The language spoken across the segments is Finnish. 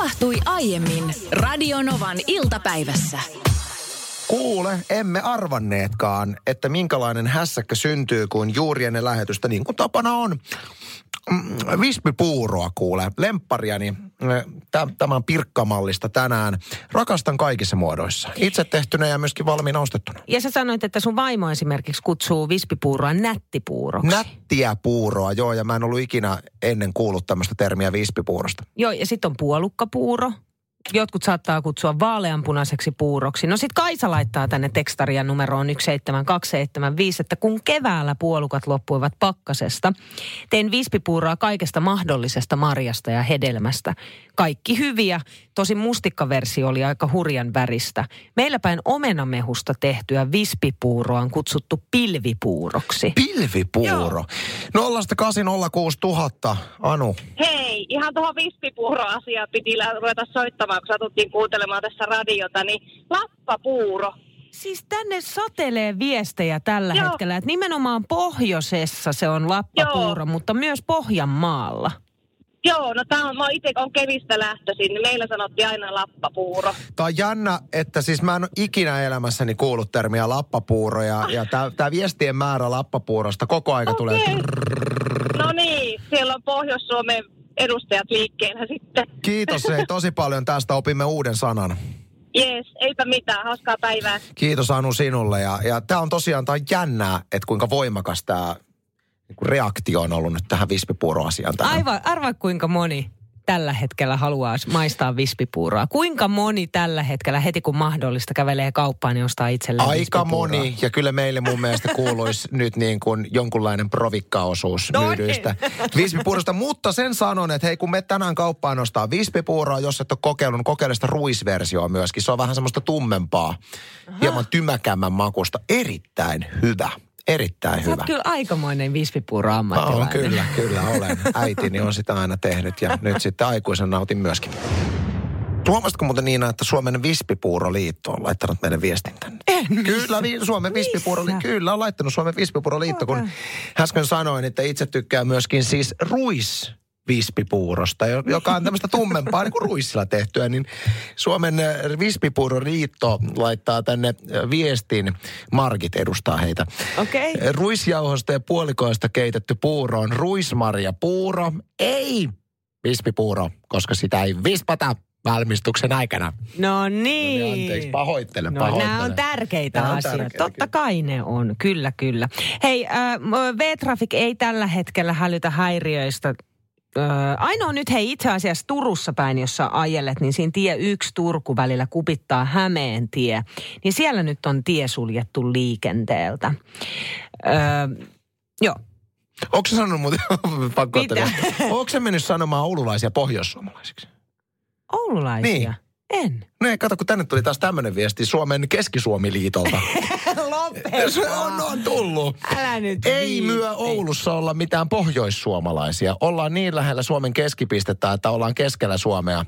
tapahtui aiemmin Radionovan iltapäivässä. Kuule, emme arvanneetkaan, että minkälainen hässäkkä syntyy, kun juuri ennen lähetystä, niin kuin tapana on, vispipuuroa kuule, lemppariani, tämän pirkkamallista tänään. Rakastan kaikissa muodoissa. Itse tehtynä ja myöskin valmiina ostettuna. Ja sä sanoit, että sun vaimo esimerkiksi kutsuu vispipuuroa nättipuuroksi. Nättiä puuroa, joo, ja mä en ollut ikinä ennen kuullut tämmöistä termiä vispipuurosta. Joo, ja sitten on puolukkapuuro, jotkut saattaa kutsua vaaleanpunaiseksi puuroksi. No sit Kaisa laittaa tänne tekstarian numeroon 17275, että kun keväällä puolukat loppuivat pakkasesta, tein vispipuuroa kaikesta mahdollisesta marjasta ja hedelmästä. Kaikki hyviä, tosi mustikkaversio oli aika hurjan väristä. Meillä päin omenamehusta tehtyä vispipuuroa on kutsuttu pilvipuuroksi. Pilvipuuro? 0806000, Anu. Hei, ihan tuohon vispipuuroasiaan piti ruveta soittamaan, kun satuttiin kuuntelemaan tässä radiota, niin lappapuuro. Siis tänne satelee viestejä tällä Joo. hetkellä, että nimenomaan pohjoisessa se on lappapuuro, Joo. mutta myös Pohjanmaalla. Joo, no tää on, mä itse on Kevistä lähtöisin, niin meillä sanottiin aina lappapuuro. Tää on jännä, että siis mä en ole ikinä elämässäni kuullut termiä lappapuuro ja, ja tää, tää viestien määrä lappapuurosta koko aika okay. tulee. No niin, siellä on Pohjois-Suomen edustajat liikkeellä sitten. Kiitos hei tosi paljon tästä, opimme uuden sanan. Jees, eipä mitään, hauskaa päivää. Kiitos Anu sinulle ja, ja tämä on tosiaan tää on jännää, että kuinka voimakas tämä reaktio on ollut nyt tähän vispipuuroasiaan. Aivan, arva kuinka moni tällä hetkellä haluaa maistaa vispipuuroa? Kuinka moni tällä hetkellä heti kun mahdollista kävelee kauppaan niin ostaa itselleen Aika moni ja kyllä meille mun mielestä kuuluisi nyt niin kuin jonkunlainen provikkaosuus no myydyistä niin. vispipuurosta. Mutta sen sanon, että hei kun me tänään kauppaan ostaa vispipuuroa, jos et ole kokeillut, niin kokeile sitä ruisversioa myöskin. Se on vähän semmoista tummempaa, Aha. hieman tymäkämmän makusta. Erittäin hyvä. Erittäin Sä hyvä. kyllä aikamoinen vispipuuro ammattilainen. Kyllä, kyllä olen. Äitini on sitä aina tehnyt ja nyt sitten aikuisen nautin myöskin. Huomasitko muuten Niina, että Suomen Vispipuuroliitto on laittanut meidän viestin tänne? En, kyllä, vi- Suomen Vispipuuroliitto, kyllä on laittanut Suomen Vispipuuroliitto, kun äsken sanoin, että itse tykkää myöskin siis ruis vispipuurosta, joka on tämmöistä tummempaa niin kuin ruissilla tehtyä, niin Suomen äh, vispipuuroliitto laittaa tänne äh, viestin. Margit edustaa heitä. Okei. Okay. Ruisjauhosta ja puolikoista keitetty puuro on ruismarja puuro. Ei vispipuuro, koska sitä ei vispata valmistuksen aikana. No niin. No niin anteeksi, pahoittelen, no, pahoittelen. Nämä on tärkeitä nämä on asioita. tärkeitä, Totta kai ne on, kyllä, kyllä. Hei, äh, V-Traffic ei tällä hetkellä hälytä häiriöistä Öö, ainoa nyt hei itse asiassa Turussa päin, jossa ajelet, niin siinä tie yksi Turku välillä kupittaa Hämeen tie. Niin siellä nyt on tie suljettu liikenteeltä. Öö, joo. Onko se sanonut muuten, pakko Onko se mennyt sanomaan oululaisia pohjoissuomalaisiksi? Oululaisia? Niin. En. No ei, kato, kun tänne tuli taas tämmöinen viesti Suomen Keski-Suomi-liitolta. Se on, on tullut. Älä nyt Ei viitti. myö Oulussa olla mitään pohjoissuomalaisia. Ollaan niin lähellä Suomen keskipistettä, että ollaan keskellä Suomea.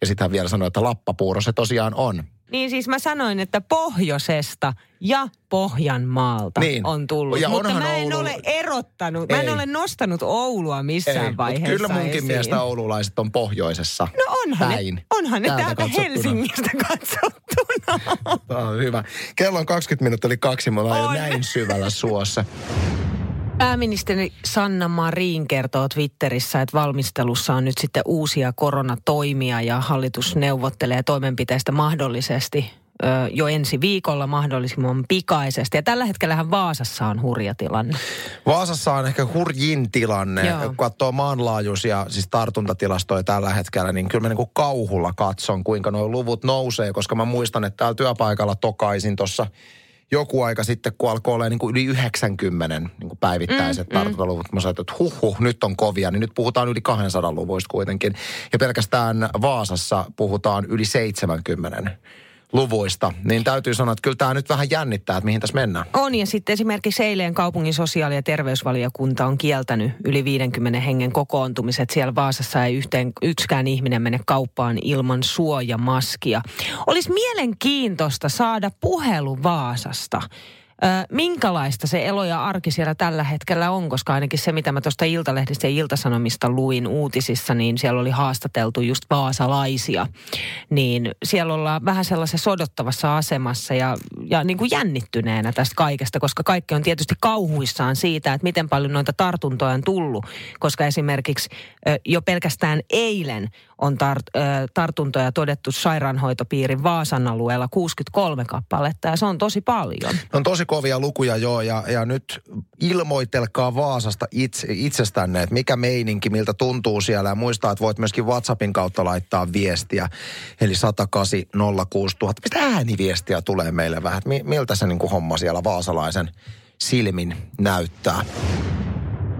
Ja sitten hän vielä sanoi, että lappapuuro se tosiaan on. Niin siis mä sanoin, että pohjoisesta ja Pohjanmaalta Niin. on tullut. Ja Mutta mä en Oulu- ole erottanut, mä en Ei. ole nostanut Oulua missään Ei, vaiheessa kyllä munkin esiin. mielestä oululaiset on pohjoisessa. No onhan päin. ne, onhan ne Täältä täältä katsottuna. Helsingistä katsottuna. Tämä on hyvä. Kello on 20 minuuttia yli kaksi, me ollaan jo On. näin syvällä suossa. Pääministeri Sanna Marin kertoo Twitterissä, että valmistelussa on nyt sitten uusia koronatoimia ja hallitus neuvottelee toimenpiteistä mahdollisesti jo ensi viikolla mahdollisimman pikaisesti. Ja tällä hetkellähän Vaasassa on hurja tilanne. Vaasassa on ehkä hurjin tilanne. Joo. Kun katsoo maanlaajuisia siis tartuntatilastoja tällä hetkellä, niin kyllä mä niin kuin kauhulla katson, kuinka nuo luvut nousee, koska mä muistan, että täällä työpaikalla tokaisin tuossa joku aika sitten, kun alkoi olla niin kuin yli 90 niin kuin päivittäiset mm, tartuntaluvut. Mä sanoin, että huh, huh, nyt on kovia, niin nyt puhutaan yli 200 luvuista kuitenkin. Ja pelkästään Vaasassa puhutaan yli 70 luvuista. Niin täytyy sanoa, että kyllä tämä nyt vähän jännittää, että mihin tässä mennään. On ja sitten esimerkiksi eilen kaupungin sosiaali- ja terveysvaliokunta on kieltänyt yli 50 hengen kokoontumiset. Siellä Vaasassa ei yhteen, yksikään ihminen mene kauppaan ilman suojamaskia. Olisi mielenkiintoista saada puhelu Vaasasta minkälaista se elo ja arki siellä tällä hetkellä on, koska ainakin se, mitä mä tuosta Iltalehdistä ja Iltasanomista luin uutisissa, niin siellä oli haastateltu just vaasalaisia. Niin siellä ollaan vähän sellaisessa sodottavassa asemassa ja, ja niin kuin jännittyneenä tästä kaikesta, koska kaikki on tietysti kauhuissaan siitä, että miten paljon noita tartuntoja on tullut, koska esimerkiksi jo pelkästään eilen on tar- tartuntoja todettu sairaanhoitopiirin Vaasan alueella 63 kappaletta ja se on tosi paljon. On tosi kovia lukuja joo ja, ja nyt ilmoitelkaa Vaasasta itse, itsestänne, että mikä meininki, miltä tuntuu siellä ja muistaa, että voit myöskin WhatsAppin kautta laittaa viestiä. Eli 108 06000. Mistä ääniviestiä tulee meille vähän? Miltä se niin kuin homma siellä vaasalaisen silmin näyttää?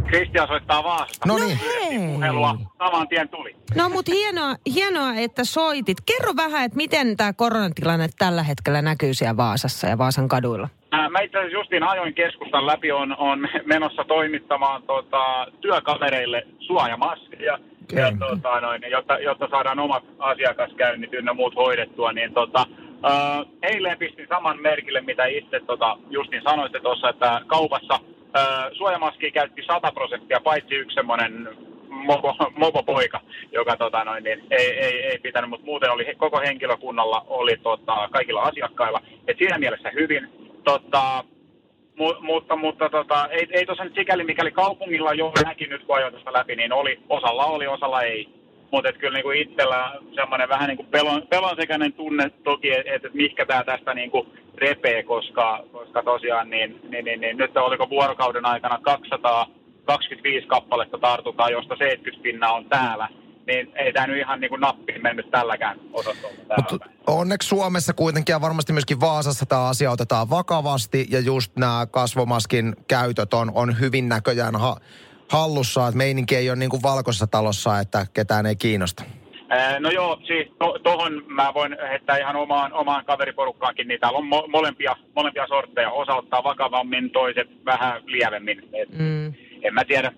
Kristian soittaa Vaasasta. No niin. Puhelua saman tien tuli. No mut hienoa, hienoa, että soitit. Kerro vähän, että miten tämä koronatilanne tällä hetkellä näkyy siellä Vaasassa ja Vaasan kaduilla? Mä itse asiassa justiin ajoin keskustan läpi, on, on menossa toimittamaan tota, työkavereille suojamaskeja. Ja, tota, noin, jotta, jotta saadaan omat asiakaskäynnit ynnä muut hoidettua, niin tota, Uh, eilen pistin saman merkille, mitä itse tota, justin sanoitte tuossa, että kaupassa uh, suojamaski käytti 100 prosenttia, paitsi yksi semmoinen mopo, mopopoika, joka tota, noin, niin, ei, ei, ei pitänyt, mutta muuten oli koko henkilökunnalla oli tota, kaikilla asiakkailla. Et siinä mielessä hyvin. Tota, mu, mutta mutta tota, ei, ei tosiaan nyt sikäli, mikäli kaupungilla jo näki nyt kun ajoin läpi, niin oli, osalla oli, osalla ei. Mutta kyllä niin kuin itsellä semmoinen vähän niin kuin pelon, pelonsekäinen tunne toki, että et, mihinkä tämä tästä niin kuin repee, koska, koska tosiaan niin, niin, niin, niin, nyt oliko vuorokauden aikana 225 kappaletta tartutaan, josta 70 pinnaa on täällä niin ei tämä nyt ihan niin kuin nappiin mennyt tälläkään osastolla. onneksi Suomessa kuitenkin ja varmasti myöskin Vaasassa tämä asia otetaan vakavasti ja just nämä kasvomaskin käytöt on, on hyvin näköjään ha- hallussa, että meininki ei ole niin kuin valkoisessa talossa, että ketään ei kiinnosta? No joo, siis tuohon to, mä voin heittää ihan omaan, omaan kaveriporukkaankin, niin täällä on mo, molempia, molempia sortteja. Osa ottaa vakavammin, toiset vähän lievemmin. Et mm. En mä tiedä,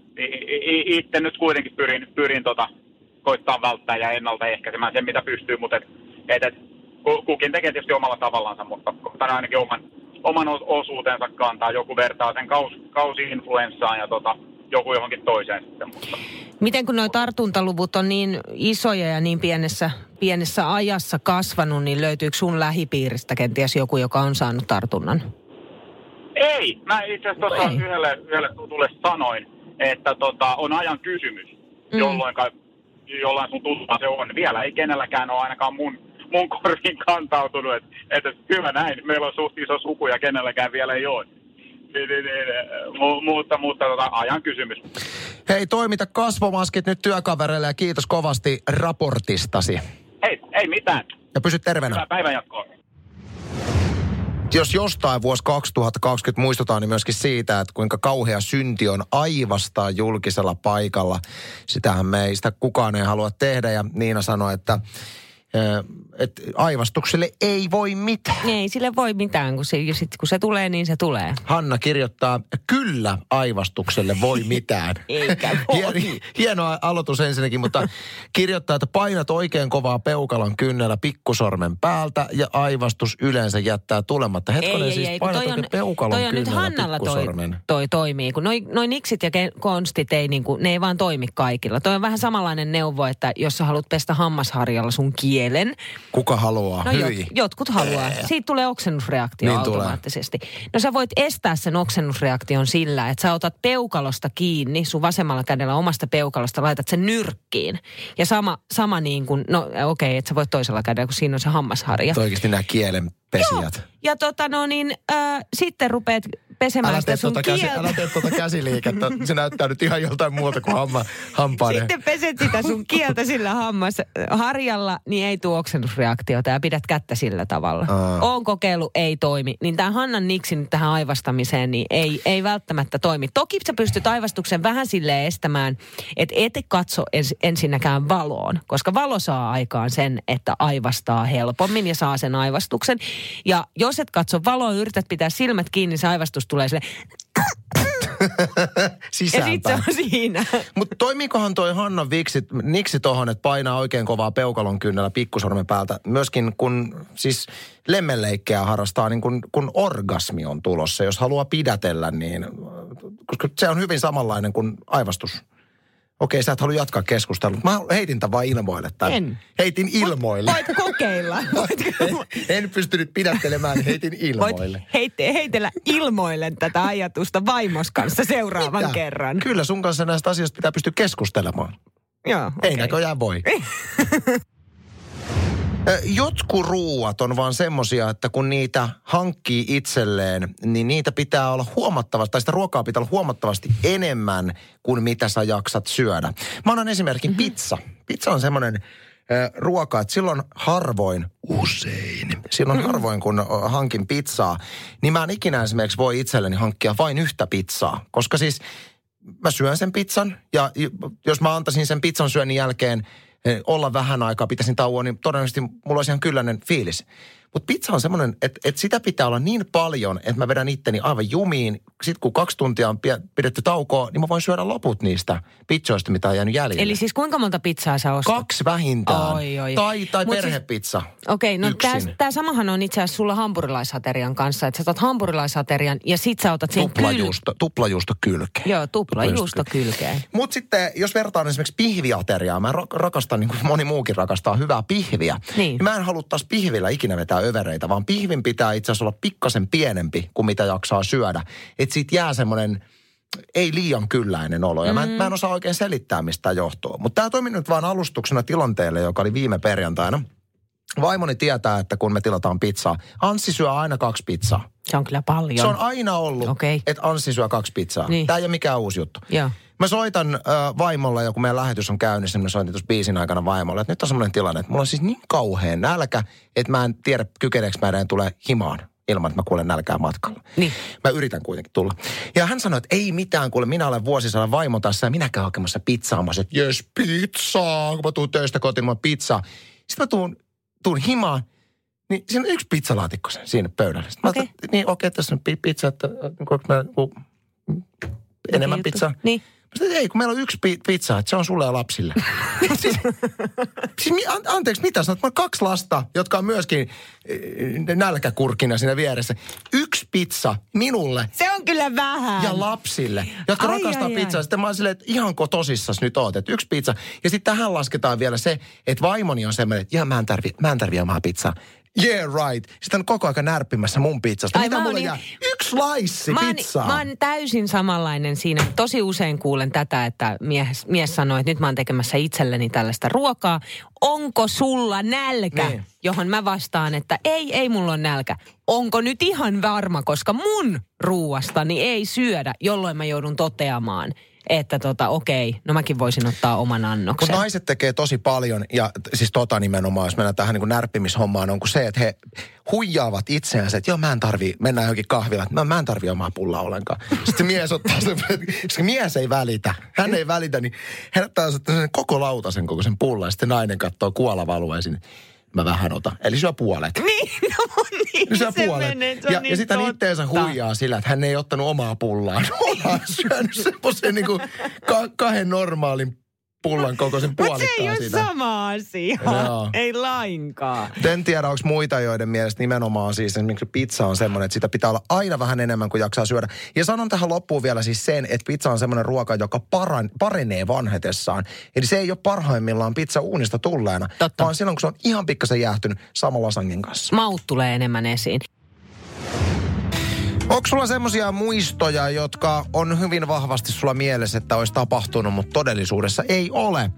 itse nyt kuitenkin pyrin, pyrin tota, koittaa välttää ja ennaltaehkäisemään sen, mitä pystyy, mutta et, et, et, kukin tekee tietysti omalla tavallansa, mutta ainakin oman, oman osuutensa kantaa. Joku vertaa sen kaus, kausi-influenssaan ja tota, joku johonkin toiseen sitten. Mutta. Miten kun nuo tartuntaluvut on niin isoja ja niin pienessä, pienessä ajassa kasvanut, niin löytyykö sun lähipiiristä kenties joku, joka on saanut tartunnan? Ei. Mä itse asiassa tuossa yhdelle, yhdelle tutulle sanoin, että tota, on ajan kysymys, mm. jolloin, jollain sun tuttua se on. Vielä ei kenelläkään ole ainakaan mun, mun korviin kantautunut, että, että hyvä näin, meillä on suht iso suku ja kenelläkään vielä ei ole. Niin, niin, niin, mu- mutta, mutta tota, ajan kysymys. Hei, toimita kasvomaskit nyt työkavereille ja kiitos kovasti raportistasi. Hei, ei mitään. Ja pysy terveenä. Hyvää päivänjatkoa. Jos jostain vuosi 2020 muistutaan, niin myöskin siitä, että kuinka kauhea synti on aivastaa julkisella paikalla. Sitähän meistä kukaan ei halua tehdä ja Niina sanoi, että että aivastukselle ei voi mitään. Ei sille voi mitään, kun se, sit, kun se tulee, niin se tulee. Hanna kirjoittaa, kyllä aivastukselle voi mitään. Eikä voi. Hien, hieno aloitus ensinnäkin, mutta kirjoittaa, että painat oikein kovaa peukalon kynnellä pikkusormen päältä ja aivastus yleensä jättää tulematta. Hetkonen ei, siis ei, ei, painat toi on, peukalon toi on kynnellä nyt Hannalla toi, pikkusormen. toi toimii, kun noin noi niksit ja konstit ei, niinku, ne ei vaan toimi kaikilla. Toi on vähän samanlainen neuvo, että jos sä haluat pestä hammasharjalla sun kielen, Kuka haluaa? No jot, jotkut haluaa. Siitä tulee oksennusreaktio Niin automaattisesti. No sä voit estää sen oksennusreaktion sillä, että sä otat peukalosta kiinni, sun vasemmalla kädellä omasta peukalosta laitat sen nyrkkiin. Ja sama, sama niin kuin, no okei, okay, että sä voit toisella kädellä, kun siinä on se hammasharja. Oikeasti nämä kielenpesijät. Joo. Ja tota no niin, äh, sitten rupeat pesemään Älä sitä sun tuota käsi, kieltä. älä tee tuota käsiliikettä. Se näyttää nyt ihan joltain muuta kuin hamma, hampaiden. Sitten peset sitä sun kieltä sillä hammasharjalla, niin ei tule oksennusreaktiota ja pidät kättä sillä tavalla. Aa. Oon kokeillut, ei toimi. Niin tämä Hannan niksin tähän aivastamiseen, niin ei, ei välttämättä toimi. Toki sä pystyt aivastuksen vähän silleen estämään, että et katso ens, ensinnäkään valoon, koska valo saa aikaan sen, että aivastaa helpommin ja saa sen aivastuksen. Ja jos et katso valoa, yrität pitää silmät kiinni, se aivastus tulee sille Ja Sisäänpäin. sit se on siinä. Mutta toimiikohan toi Hanna Viksi, niksi tohon, että painaa oikein kovaa peukalon kynnellä pikkusormen päältä, myöskin kun siis lemmenleikkejä harrastaa, niin kun, kun orgasmi on tulossa, jos haluaa pidätellä, niin koska se on hyvin samanlainen kuin aivastus. Okei, sä et halua jatkaa keskustelua. Mä heitin tämän vaan ilmoille. Tän. En. Heitin ilmoille. Voit kokeilla. Voit, en pystynyt pidättelemään, niin heitin voit ilmoille. heitte, heitellä ilmoillen tätä ajatusta vaimos kanssa seuraavan Mitä? kerran. Kyllä sun kanssa näistä asioista pitää pystyä keskustelemaan. Joo, Ei okei. näköjään voi. Jotkut ruuat on vaan semmosia, että kun niitä hankkii itselleen, niin niitä pitää olla huomattavasti, tai sitä ruokaa pitää olla huomattavasti enemmän kuin mitä sä jaksat syödä. Mä annan esimerkin mm-hmm. pizza. Pizza on semmoinen ruoka, että silloin harvoin, usein, silloin harvoin kun hankin pizzaa, niin mä en ikinä esimerkiksi voi itselleni hankkia vain yhtä pizzaa. Koska siis mä syön sen pizzan ja jos mä antaisin sen pizzan syönnin jälkeen olla vähän aikaa, pitäisin tauon, niin todennäköisesti mulla olisi ihan kylläinen fiilis. Mutta pizza on semmoinen, että, että sitä pitää olla niin paljon, että mä vedän itteni aivan jumiin. Sitten kun kaksi tuntia on pidetty taukoa, niin mä voin syödä loput niistä pizzoista, mitä on jäänyt jäljelle. Eli siis kuinka monta pizzaa sä ostat? Kaksi vähintään. Oi, oi. Tai, tai Mut siis- perhepizza. Okei, no Yksin. tämä samahan on itse asiassa sulla hampurilaishaterian kanssa. Että sä otat hampurilaishaterian ja sit sä otat siihen Tuplajuusto, tuplajuusto kylkeen. Joo, tuplajuusto kylkeen. Mutta sitten, jos vertaan esimerkiksi pihviateriaa, mä ra- rakastan, niin kuin moni muukin rakastaa, hyvää pihviä. Niin. Mä en halua taas pihvillä ikinä vetää övereitä, vaan pihvin pitää itse asiassa olla pikkasen pienempi kuin mitä jaksaa syödä. Että siitä jää semmoinen ei liian kylläinen olo. Ja mm. mä, en, mä en osaa oikein selittää, mistä tämä johtuu. Mutta tämä toimi nyt vaan alustuksena tilanteelle, joka oli viime perjantaina. Vaimoni tietää, että kun me tilataan pizzaa, Anssi syö aina kaksi pizzaa. Se on kyllä paljon. Se on aina ollut, Okei. että Anssi syö kaksi pizzaa. Niin. Tämä ei ole mikään uusi juttu. Joo. Mä soitan äh, vaimolle, ja kun meidän lähetys on käynnissä, niin mä soitin tuossa biisin aikana vaimolle, että nyt on semmoinen tilanne, että mulla on siis niin kauhean nälkä, että mä en tiedä, kykeneekö mä edelleen tulee himaan ilman, että mä kuulen nälkää matkalla. Niin. Mä yritän kuitenkin tulla. Ja hän sanoi, että ei mitään, kuule, minä olen vuosisadan vaimo tässä ja minä käyn hakemassa pizzaa. Mä sanoin, että jes, pizzaa, kun mä tuun töistä kotiin, mä pizzaa. Sitten mä tuun, tuun himaan, niin siinä on yksi pizzalaatikko sen siinä pöydällä. Sitten Okei. mä niin okei, tässä on pi- pizza, että äh, onko mä, enemmän pizzaa. Niin. Että ei, kun meillä on yksi pi- pizza, että se on sulle ja lapsille. siis, siis, an- anteeksi, mitä sanot? Mä on kaksi lasta, jotka on myöskin äh, nälkäkurkina siinä vieressä. Yksi pizza minulle Se on kyllä vähän. ja lapsille, jotka Ai, rakastaa ai, ai. pizzaa. Sitten mä oon silleen, että ihanko tosissas nyt oot, että yksi pizza. Ja sitten tähän lasketaan vielä se, että vaimoni on semmoinen, että ihan mä en tarvi, mä en tarvi omaa pizzaa. Yeah right. Sitten on koko ajan närppimässä mun pizzasta. Ai, Mitä mulle oon jää? Yksi laissi Mä oon, pizzaa. mä oon täysin samanlainen siinä. Tosi usein kuulen tätä, että mies, mies sanoo, että nyt mä oon tekemässä itselleni tällaista ruokaa. Onko sulla nälkä? Niin. Johon mä vastaan, että ei, ei mulla on nälkä. Onko nyt ihan varma, koska mun ruuastani ei syödä, jolloin mä joudun toteamaan, että tota okei, no mäkin voisin ottaa oman annoksen. Mutta naiset tekee tosi paljon, ja siis tota nimenomaan, jos mennään tähän niin kuin närppimishommaan, on kuin se, että he huijaavat itseänsä, että joo, mä en tarvi, mennään johonkin kahvilaan, mä, mä en tarvi omaa pullaa ollenkaan. Sitten mies ottaa sen, koska mies ei välitä, hän ei välitä, niin hän ottaa sen koko lautasen koko sen pullan, ja sitten nainen katsoo kuolavalua sinne. Mä vähän otan. Eli syö puolet. Niin, no niin, Niin syö se puolet. menee, se on ja, niin ja sitten hän totta. itteensä huijaa sillä, että hän ei ottanut omaa pullaan. Ollaan syönyt semmoisen niin kuin ka- kahden normaalin pullan kokoisen Mutta se puolikkaan ei ole sama asia. Joo. Ei lainkaan. En tiedä, onko muita, joiden mielestä nimenomaan siis esimerkiksi pizza on semmoinen, että sitä pitää olla aina vähän enemmän kuin jaksaa syödä. Ja sanon tähän loppuun vielä siis sen, että pizza on semmoinen ruoka, joka paran, parenee vanhetessaan. Eli se ei ole parhaimmillaan pizza uunista tulleena, Totta. vaan silloin kun se on ihan pikkasen jäähtynyt samalla lasangin kanssa. Maut tulee enemmän esiin. Onko sulla semmoisia muistoja, jotka on hyvin vahvasti sulla mielessä, että olisi tapahtunut, mutta todellisuudessa ei ole?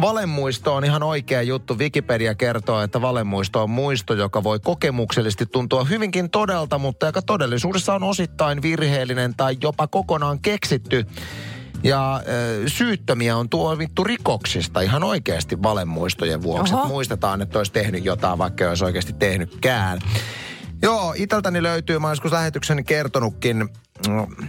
Valemuisto on ihan oikea juttu. Wikipedia kertoo, että valemuisto on muisto, joka voi kokemuksellisesti tuntua hyvinkin todelta, mutta joka todellisuudessa on osittain virheellinen tai jopa kokonaan keksitty. Ja äh, syyttömiä on tuomittu rikoksista ihan oikeasti valemuistojen vuoksi. Oho. Muistetaan, että olisi tehnyt jotain, vaikka ei olisi oikeasti tehnytkään. Joo, iteltäni löytyy, mä joskus lähetyksen kertonutkin. mm,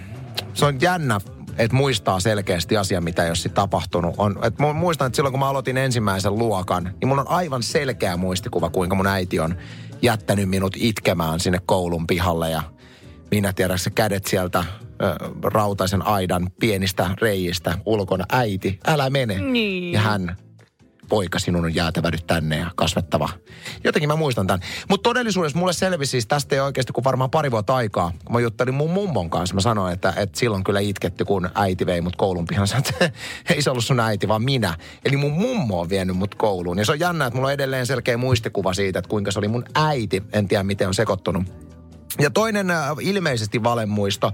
Se on jännä, että muistaa selkeästi asia, mitä ei ole sit tapahtunut. On, et mu- muistan, että silloin kun mä aloitin ensimmäisen luokan, niin mulla on aivan selkeä muistikuva, kuinka mun äiti on jättänyt minut itkemään sinne koulun pihalle ja minä tiedän, se kädet sieltä ö, rautaisen aidan pienistä reijistä ulkona. Äiti, älä mene. Niin. Ja hän poika, sinun on jäätävä nyt tänne ja kasvettava. Jotenkin mä muistan tämän. Mutta todellisuudessa mulle selvisi siis tästä ei oikeasti kuin varmaan pari vuotta aikaa. Kun mä juttelin mun mummon kanssa, mä sanoin, että, että silloin kyllä itketty, kun äiti vei mut koulun pihan. Sanoin, että ei se ollut sun äiti, vaan minä. Eli mun mummo on vienyt mut kouluun. Ja se on jännä, että mulla on edelleen selkeä muistikuva siitä, että kuinka se oli mun äiti. En tiedä, miten on sekoittunut. Ja toinen äh, ilmeisesti valemuisto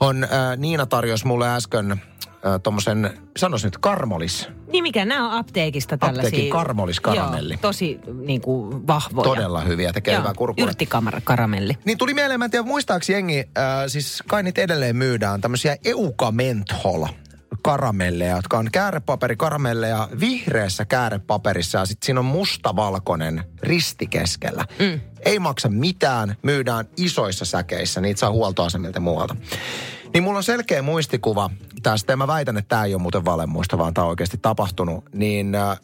on, äh, Niina tarjosi mulle äsken tuommoisen, sanois nyt, karmolis. Niin mikä, nämä on apteekista tällaisia. Apteekin karmoliskaramelli. Joo, tosi niin kuin vahvoja. Todella hyviä, tekee hyvää kurkua. Yrttikaramelli. Niin tuli mieleen, mä en tiedä muistaaks jengi, äh, siis kai niitä edelleen myydään, tämmöisiä Euka Menthol karamelleja, jotka on käärepaperi-karamelleja vihreässä käärepaperissa ja sitten siinä on mustavalkoinen risti keskellä. Mm. Ei maksa mitään, myydään isoissa säkeissä, niitä saa huoltoasemilta muualta. Niin mulla on selkeä muistikuva tästä, ja mä väitän, että tämä ei ole muuten valemuista, vaan tämä on oikeasti tapahtunut. Niin äh,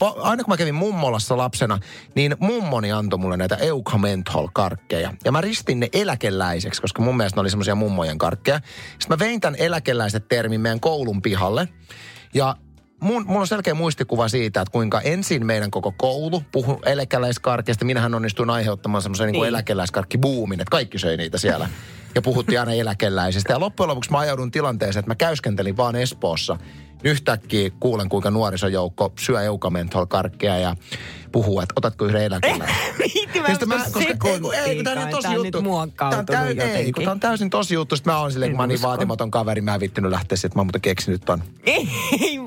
aina kun mä kävin mummolassa lapsena, niin mummoni antoi mulle näitä Euka Menthol-karkkeja. Ja mä ristin ne eläkeläiseksi, koska mun mielestä ne oli semmoisia mummojen karkkeja. Sitten mä vein tämän eläkeläiset termin meidän koulun pihalle. Ja mun, mulla on selkeä muistikuva siitä, että kuinka ensin meidän koko koulu puhui eläkeläiskarkkeista. Minähän onnistuin aiheuttamaan semmoisen niin. niin eläkeläiskarkkibuumin, että kaikki söi niitä siellä. Ja puhuttiin aina eläkeläisistä. Ja loppujen lopuksi mä ajaudun tilanteeseen, että mä käyskentelin vaan Espoossa. Yhtäkkiä kuulen, kuinka nuorisojoukko syö eukamenthol-karkkia ja puhuu, että otatko yhden eläkeläisen. Sitten mä, koska- ei, kun tää on tosi juttu. täy- ei, kun täysin tosi juttu. Sitten mä oon silleen, kun mä oon niin vaatimaton kaveri, mä en vittinyt lähteä sitten. Mä oon muuten keksinyt ton. Ei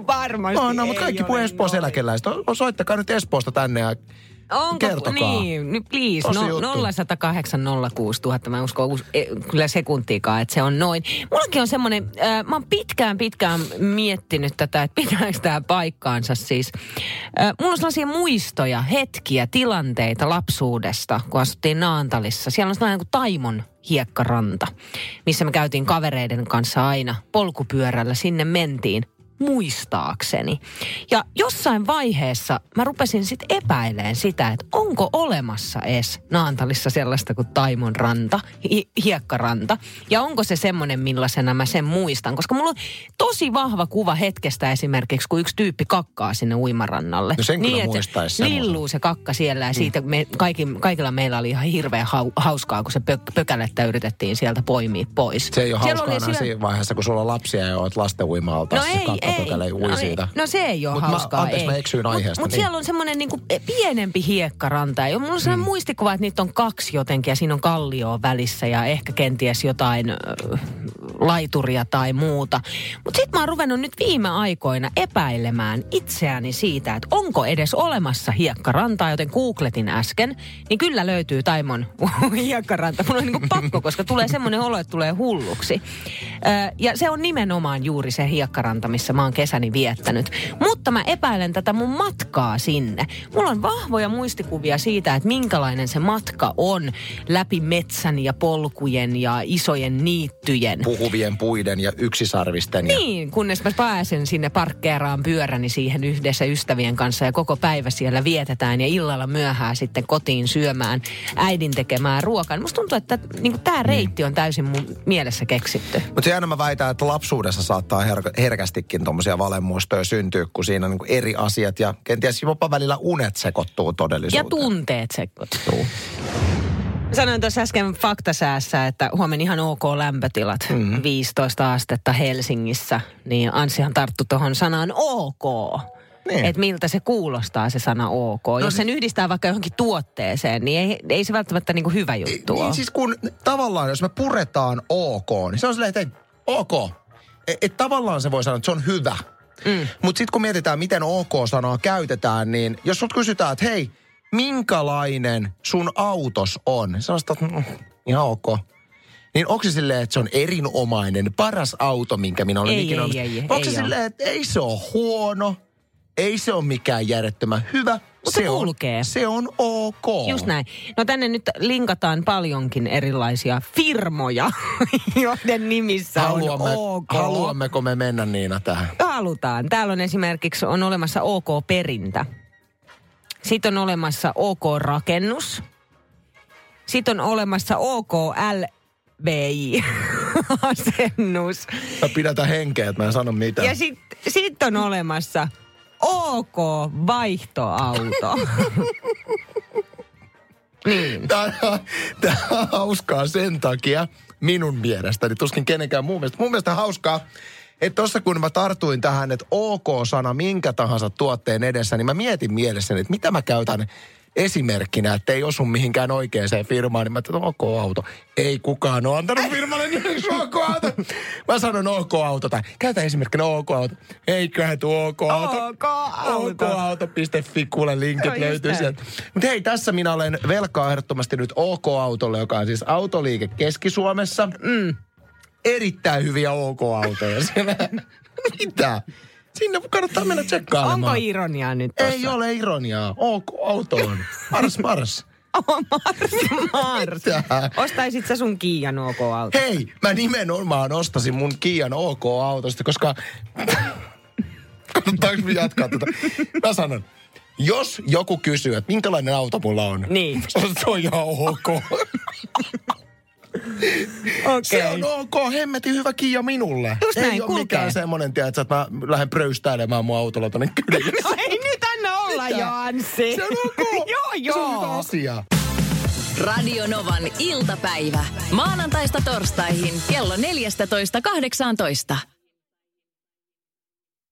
varmasti. No, no, mutta kaikki puhuu Espoossa noin. eläkeläiset. O- Soittakaa nyt Espoosta tänne ja Onko, Kertokaa. Niin, nyt please. Tosi No, juttu. 0108 060 000. Mä en usko us- e, kyllä sekuntiikaan, että se on noin. Mullakin on semmoinen, äh, mä oon pitkään pitkään miettinyt tätä, että pitääkö tämä paikkaansa siis. Äh, mulla on sellaisia muistoja, hetkiä, tilanteita lapsuudesta, kun asuttiin Naantalissa. Siellä on sellainen kuin Taimon hiekkaranta, missä me käytiin kavereiden kanssa aina polkupyörällä. Sinne mentiin muistaakseni. Ja jossain vaiheessa mä rupesin sitten epäileen sitä, että onko olemassa edes Naantalissa sellaista kuin Taimon ranta, hi- hiekkaranta. Ja onko se semmoinen, millaisena mä sen muistan. Koska mulla on tosi vahva kuva hetkestä esimerkiksi, kun yksi tyyppi kakkaa sinne uimarannalle. No sen kyllä että. Lilluu se kakka siellä ja siitä me, kaikki, kaikilla meillä oli ihan hirveän hau, hauskaa, kun se pö, pökälettä yritettiin sieltä poimia pois. se ei ole Siellä hauskaa oli enää siellä- siinä vaiheessa, kun sulla on lapsia ja oot lasten uima-alta. No ei, ei. ui no, siitä. no se ei ole Mut mä- hauskaa, anteeksi, ei. mä eksyin aiheesta, Mutta niin. siellä on semmoinen niinku pienempi hiekkaranta. Ja mulla on sellainen muistikuva, että niitä on kaksi jotenkin ja siinä on kallioa välissä ja ehkä kenties jotain ö, laituria tai muuta. Mutta sitten mä oon ruvennut nyt viime aikoina epäilemään itseäni siitä, että onko edes olemassa hiekkarantaa, joten googletin äsken, niin kyllä löytyy Taimon hiekkaranta. Mulla on niinku pakko, koska tulee semmoinen olo, että tulee hulluksi. Ö, ja se on nimenomaan juuri se hiekkaranta, missä mä oon kesäni viettänyt. Mutta mä epäilen tätä mun matkaa sinne. Mulla on vahvoja muistikuvia siitä, että minkälainen se matka on läpi metsän ja polkujen ja isojen niittyjen. Puhuvien puiden ja yksisarvisten. Ja... Niin, kunnes mä pääsen sinne parkkeeraan pyöräni siihen yhdessä ystävien kanssa ja koko päivä siellä vietetään ja illalla myöhään sitten kotiin syömään äidin tekemään ruokaa. Musta tuntuu, että niin tämä reitti on täysin mun mielessä keksitty. Mutta aina mä väitän, että lapsuudessa saattaa her- herkästikin tuommoisia valemuistoja syntyä, kun siinä on niinku eri asiat ja kenties jopa välillä unet sekoittuu Ja todellisuuteen. tunteet sekoittuu. Sanoin tuossa äsken faktasäässä, että huomenna ihan ok lämpötilat, Mhm. mm-hmm. 15 astetta Helsingissä. Niin Anssihan tarttu tuohon sanaan ok. Niin. Että miltä se kuulostaa se sana ok. No Jos sen yhdistää vaikka johonkin tuotteeseen, niin ei, ei se välttämättä niinku hyvä juttu ole. Niin siis kun tavallaan, jos me puretaan ok, niin se on silleen, että ei, ok. Et, et tavallaan se voi sanoa, että se on hyvä. Mm. Mutta sitten kun mietitään, miten ok-sanaa käytetään, niin jos sut kysytään, että hei, minkälainen sun autos on? Sanoista, että mm, ihan ok. Niin onko se silleen, että se on erinomainen, paras auto, minkä minä olen Ei, ikinä ei, omistanut? ei, ei, Onko ei se silleen, että ei se ole huono, ei se ole mikään järjettömän hyvä. Se on, kulkee. se on ok. Just näin. No tänne nyt linkataan paljonkin erilaisia firmoja, joiden nimissä Haluamme, on ok. Haluammeko me mennä Niina tähän? Halutaan. Täällä on esimerkiksi on olemassa OK-perintä. Sitten on olemassa OK-rakennus. Sitten on olemassa OK-LVI. asennus. Mä pidätän henkeä, että mä en sano mitään. Ja sitten sit on olemassa OK vaihtoauto. niin. Tämä, tämä on hauskaa sen takia minun mielestäni, tuskin kenenkään muun mielestä. Mun mielestä hauskaa, että tuossa kun mä tartuin tähän, että OK-sana minkä tahansa tuotteen edessä, niin mä mietin mielessäni, että mitä mä käytän esimerkkinä, että ei osu mihinkään oikeaan firmaan, niin mä että OK-auto. Ei kukaan ole antanut firmalle nimeksi OK-auto. Mä sanon OK-auto tai käytä esimerkkinä OK-auto. Eiköhän tuo OK-auto. OK-auto. OK-auto.fi, kuule linkit just löytyy sieltä. Mutta hei, tässä minä olen velkaa ehdottomasti nyt OK-autolle, joka on siis autoliike Keski-Suomessa. Mm. Erittäin hyviä OK-autoja siellä. Mitä? Sinne kannattaa mennä tsekkailemaan. Onko ironiaa nyt tossa? Ei ole ironiaa. OK-autoon. Mars, mars. Oh, Mars, Mars. Ostaisit sä sun Kiian OK-auto? Hei, mä nimenomaan ostasin mun Kian OK-autosta, koska... Kannattaako jatkaa tätä? Mä sanon, jos joku kysyy, että minkälainen auto mulla on, Niin. se on ihan ok. Okei. Se on ok, hemmetin hyvä Kia minulle. Just näin, Ei ole kulkee. mikään semmoinen, tiedätkö, että mä lähden pröystäilemään mun autolla tonne kylille. No ei nyt anna olla Anssi. Se on ok. joo, Se on hyvä joo. asia. Radio Novan iltapäivä. Maanantaista torstaihin kello 14.18.